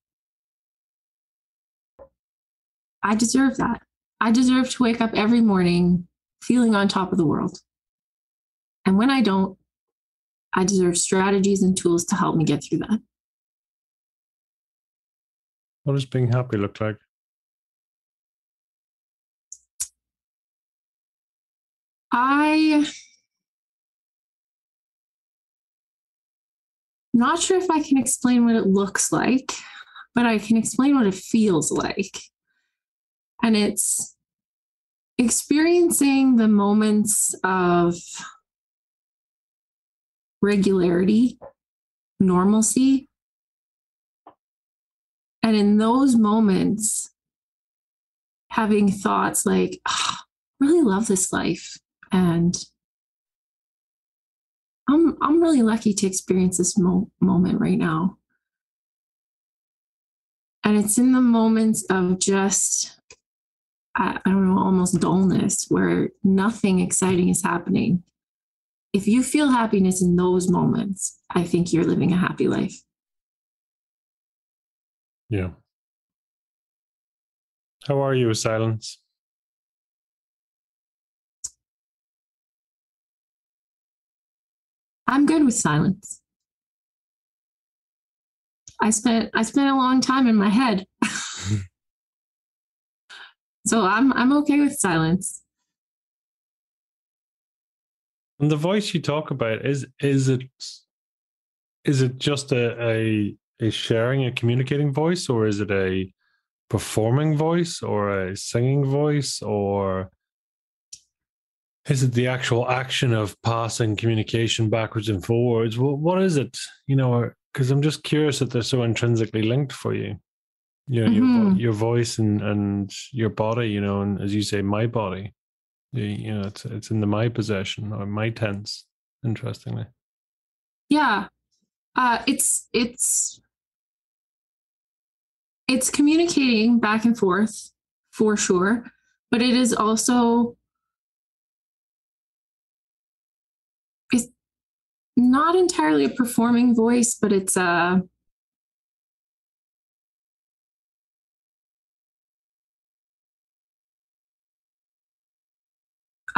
I deserve that. I deserve to wake up every morning feeling on top of the world. And when I don't, I deserve strategies and tools to help me get through that. What does being happy look like? I not sure if I can explain what it looks like, but I can explain what it feels like. And it's experiencing the moments of regularity, normalcy. And in those moments, having thoughts like, oh, really love this life. And I'm I'm really lucky to experience this mo- moment right now. And it's in the moments of just I, I don't know, almost dullness where nothing exciting is happening. if you feel happiness in those moments, I think you're living a happy life. Yeah. How are you silence? I'm good with silence. I spent I spent a long time in my head. *laughs* so I'm I'm okay with silence. And the voice you talk about is is it is it just a, a a sharing a communicating voice or is it a performing voice or a singing voice or is it the actual action of passing communication backwards and forwards? What, what is it? You know because i'm just curious that they're so intrinsically linked for you. You know mm-hmm. your, your voice and and your body you know and as you say my body. You know it's it's in the my possession or my tense interestingly. Yeah. Uh it's it's it's communicating back and forth for sure but it is also it's not entirely a performing voice but it's a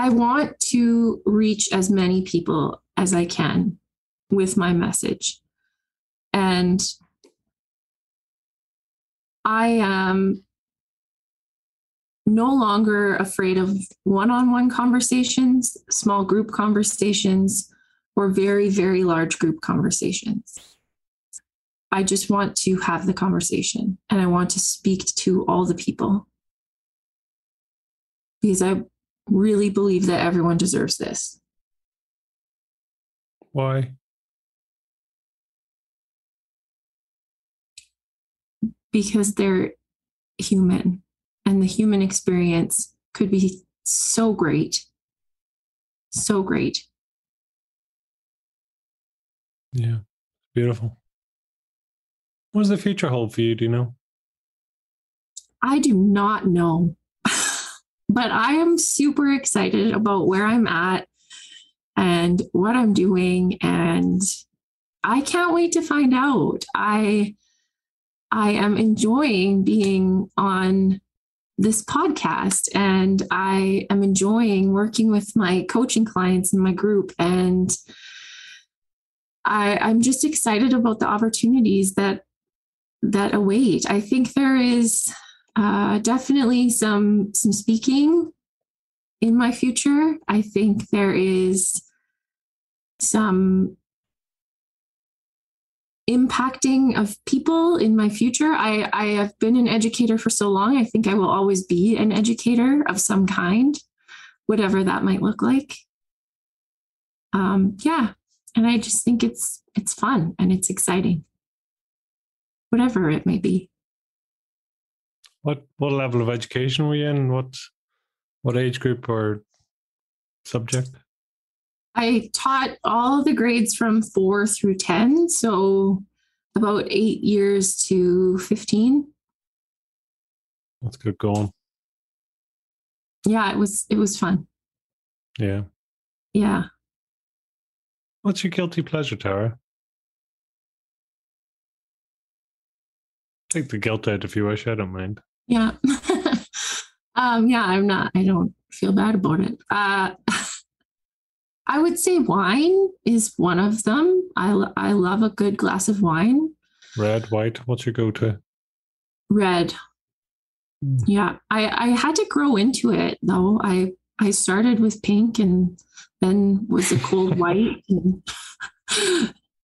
I want to reach as many people as I can with my message. And I am no longer afraid of one on one conversations, small group conversations, or very, very large group conversations. I just want to have the conversation and I want to speak to all the people because I really believe that everyone deserves this. Why? Because they're human and the human experience could be so great. So great. Yeah, beautiful. What does the future hold for you? Do you know? I do not know. *laughs* But I am super excited about where I'm at and what I'm doing and I can't wait to find out. I I am enjoying being on this podcast and I am enjoying working with my coaching clients in my group and I, I'm just excited about the opportunities that that await. I think there is uh, definitely some some speaking in my future. I think there is some impacting of people in my future. I, I have been an educator for so long. I think I will always be an educator of some kind, whatever that might look like. Um, yeah. And I just think it's it's fun and it's exciting. Whatever it may be. What what level of education were you in? What what age group or subject? I taught all the grades from four through ten, so about eight years to fifteen. That's good going. Yeah, it was it was fun. Yeah. Yeah. What's your guilty pleasure, Tara? Take the guilt out if you wish. I don't mind. Yeah. *laughs* um, yeah, I'm not, I don't feel bad about it. Uh, *laughs* I would say wine is one of them. I, I love a good glass of wine. Red, white, what's your go to? Red. Mm. Yeah, I, I had to grow into it though. I, I started with pink and then was a cold *laughs* white. And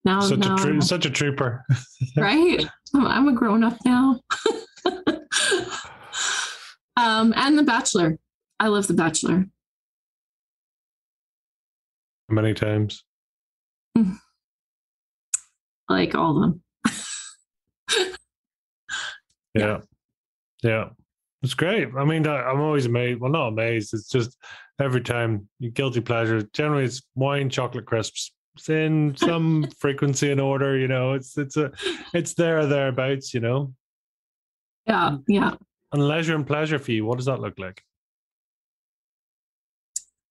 now, such, now, a tr- such a trooper. *laughs* right? I'm a grown up now. *laughs* um, and The Bachelor. I love The Bachelor. Many times. like all of them. yeah. Yeah. It's great. I mean, I'm always amazed. Well, not amazed. It's just every time you guilty pleasure. Generally, it's wine, chocolate crisps, in *laughs* some frequency and order. You know, it's it's a it's there or thereabouts. You know. Yeah. Yeah. And leisure and pleasure for you, what does that look like?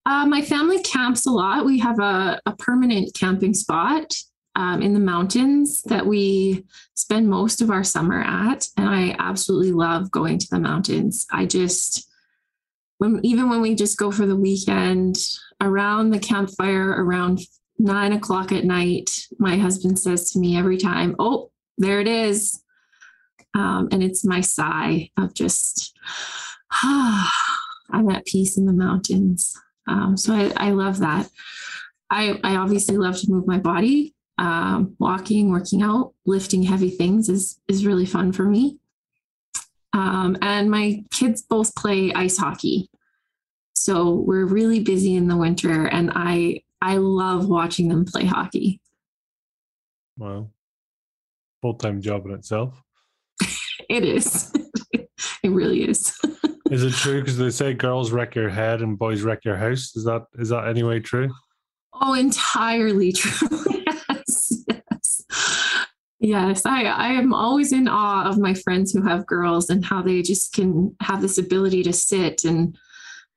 Uh, my family camps a lot. We have a, a permanent camping spot um, in the mountains that we spend most of our summer at. And I absolutely love going to the mountains. I just, when even when we just go for the weekend around the campfire around nine o'clock at night, my husband says to me every time, Oh, there it is. Um, and it's my sigh of just, ah, *sighs* I'm at peace in the mountains. Um, so I, I love that. I, I obviously love to move my body. Um, walking, working out, lifting heavy things is is really fun for me. Um, and my kids both play ice hockey, so we're really busy in the winter, and I I love watching them play hockey. Wow, full time job in itself. *laughs* it is. *laughs* it really is. *laughs* is it true? Because they say girls wreck your head and boys wreck your house. Is that is that anyway true? Oh, entirely true. Yes, I, I am always in awe of my friends who have girls and how they just can have this ability to sit and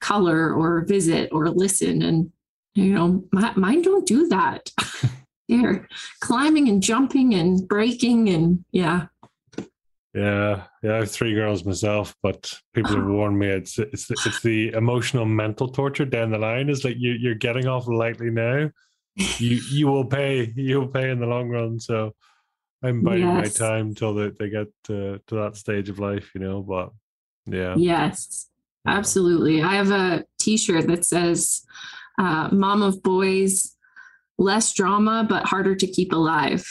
color or visit or listen. And, you know, my, mine don't do that. *laughs* They're climbing and jumping and breaking and yeah. Yeah, yeah, I have three girls myself, but people have warned me it's it's it's the emotional mental torture down the line. Is like you you're getting off lightly now, you you will pay you will pay in the long run. So I'm biding yes. my time till they, they get to, to that stage of life, you know. But yeah. Yes, absolutely. I have a T-shirt that says uh, "Mom of boys, less drama but harder to keep alive."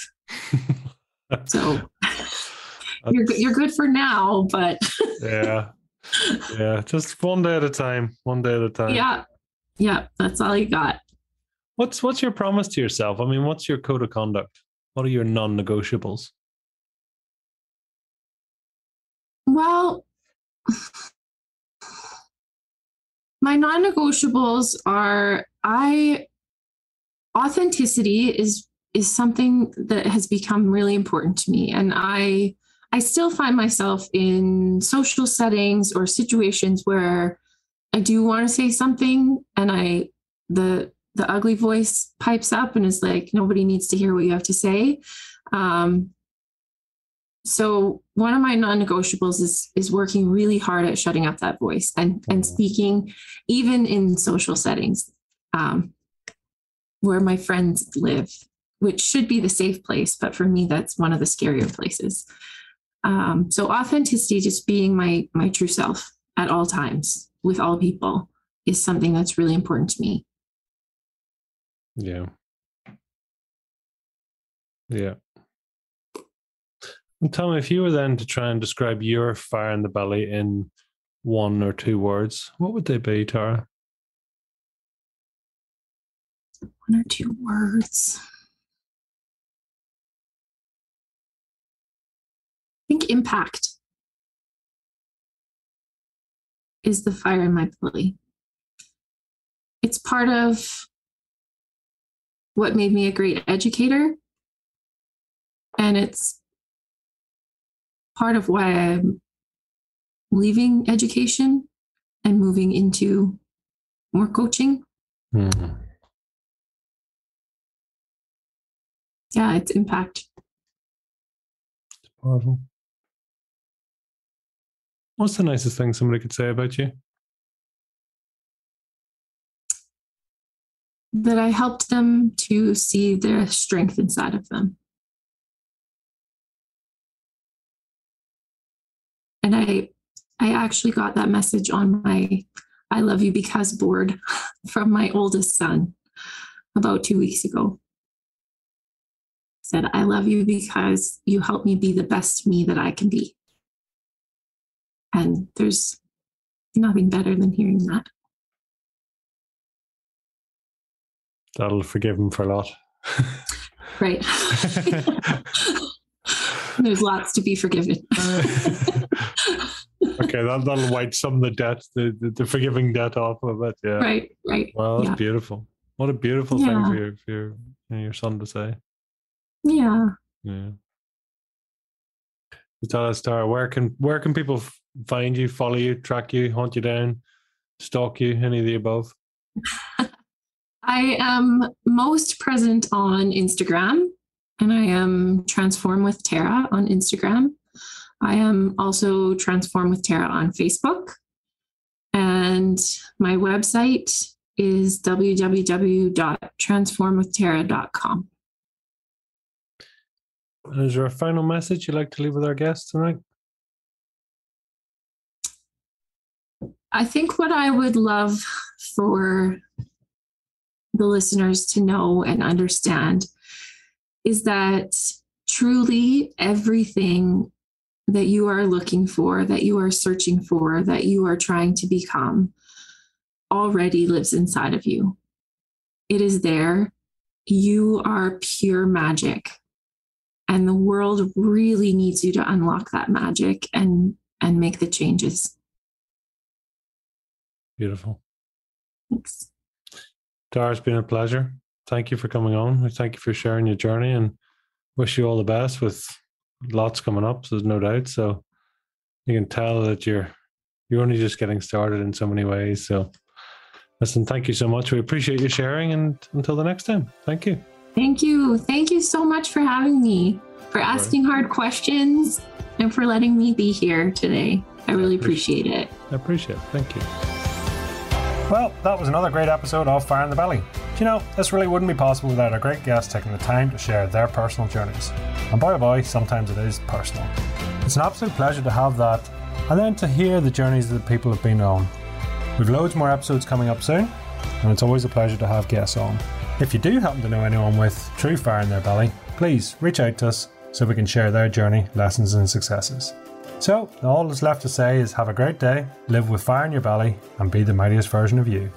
*laughs* so *laughs* you're you're good for now, but yeah, yeah, just one day at a time. One day at a time. Yeah, yeah, that's all you got. What's what's your promise to yourself? I mean, what's your code of conduct? What are your non negotiables? Well, *sighs* my non negotiables are I authenticity is is something that has become really important to me and I I still find myself in social settings or situations where I do want to say something and I the the ugly voice pipes up and is like, nobody needs to hear what you have to say. Um, so one of my non-negotiables is is working really hard at shutting up that voice and and mm-hmm. speaking even in social settings um, where my friends live which should be the safe place but for me that's one of the scarier places um, so authenticity just being my my true self at all times with all people is something that's really important to me yeah. Yeah. And tell me, if you were then to try and describe your fire in the belly in one or two words, what would they be, Tara? One or two words. I think impact is the fire in my belly. It's part of what made me a great educator. And it's part of why I'm leaving education and moving into more coaching. Mm-hmm. Yeah, it's impact. It's powerful. What's the nicest thing somebody could say about you? That I helped them to see their strength inside of them. And I I actually got that message on my I love you because board *laughs* from my oldest son about 2 weeks ago. Said I love you because you help me be the best me that I can be. And there's nothing better than hearing that. That'll forgive him for a lot. *laughs* right. *laughs* There's lots to be forgiven. *laughs* okay, that, that'll wipe some of the debt, the, the, the, forgiving debt off of it. Yeah. Right, right. Well, that's yeah. beautiful. What a beautiful yeah. thing for your, for your, your son to say. Yeah. Yeah. So tell us, Tara, where can where can people find you, follow you, track you, hunt you down, stalk you, any of the above? I am most present on Instagram and I am Transform with Tara on Instagram. I am also Transform with Tara on Facebook. And my website is www.transformwithtara.com. Is there a final message you'd like to leave with our guests tonight? I think what I would love for the listeners to know and understand is that truly everything that you are looking for, that you are searching for, that you are trying to become already lives inside of you. It is there. You are pure magic. And the world really needs you to unlock that magic and and make the changes. Beautiful. Thanks. Tara, it's been a pleasure. Thank you for coming on. We thank you for sharing your journey and wish you all the best with lots coming up. So there's no doubt. So you can tell that you're you're only just getting started in so many ways. So listen, thank you so much. We appreciate you sharing and until the next time. Thank you. Thank you. Thank you so much for having me, for asking hard questions, and for letting me be here today. I really appreciate, appreciate it. I appreciate it. Thank you. Well, that was another great episode of Fire in the Belly. You know, this really wouldn't be possible without our great guests taking the time to share their personal journeys. And boy oh boy, sometimes it is personal. It's an absolute pleasure to have that, and then to hear the journeys that people have been on. We've loads more episodes coming up soon, and it's always a pleasure to have guests on. If you do happen to know anyone with true fire in their belly, please reach out to us so we can share their journey, lessons, and successes. So, all that's left to say is have a great day, live with fire in your belly, and be the mightiest version of you.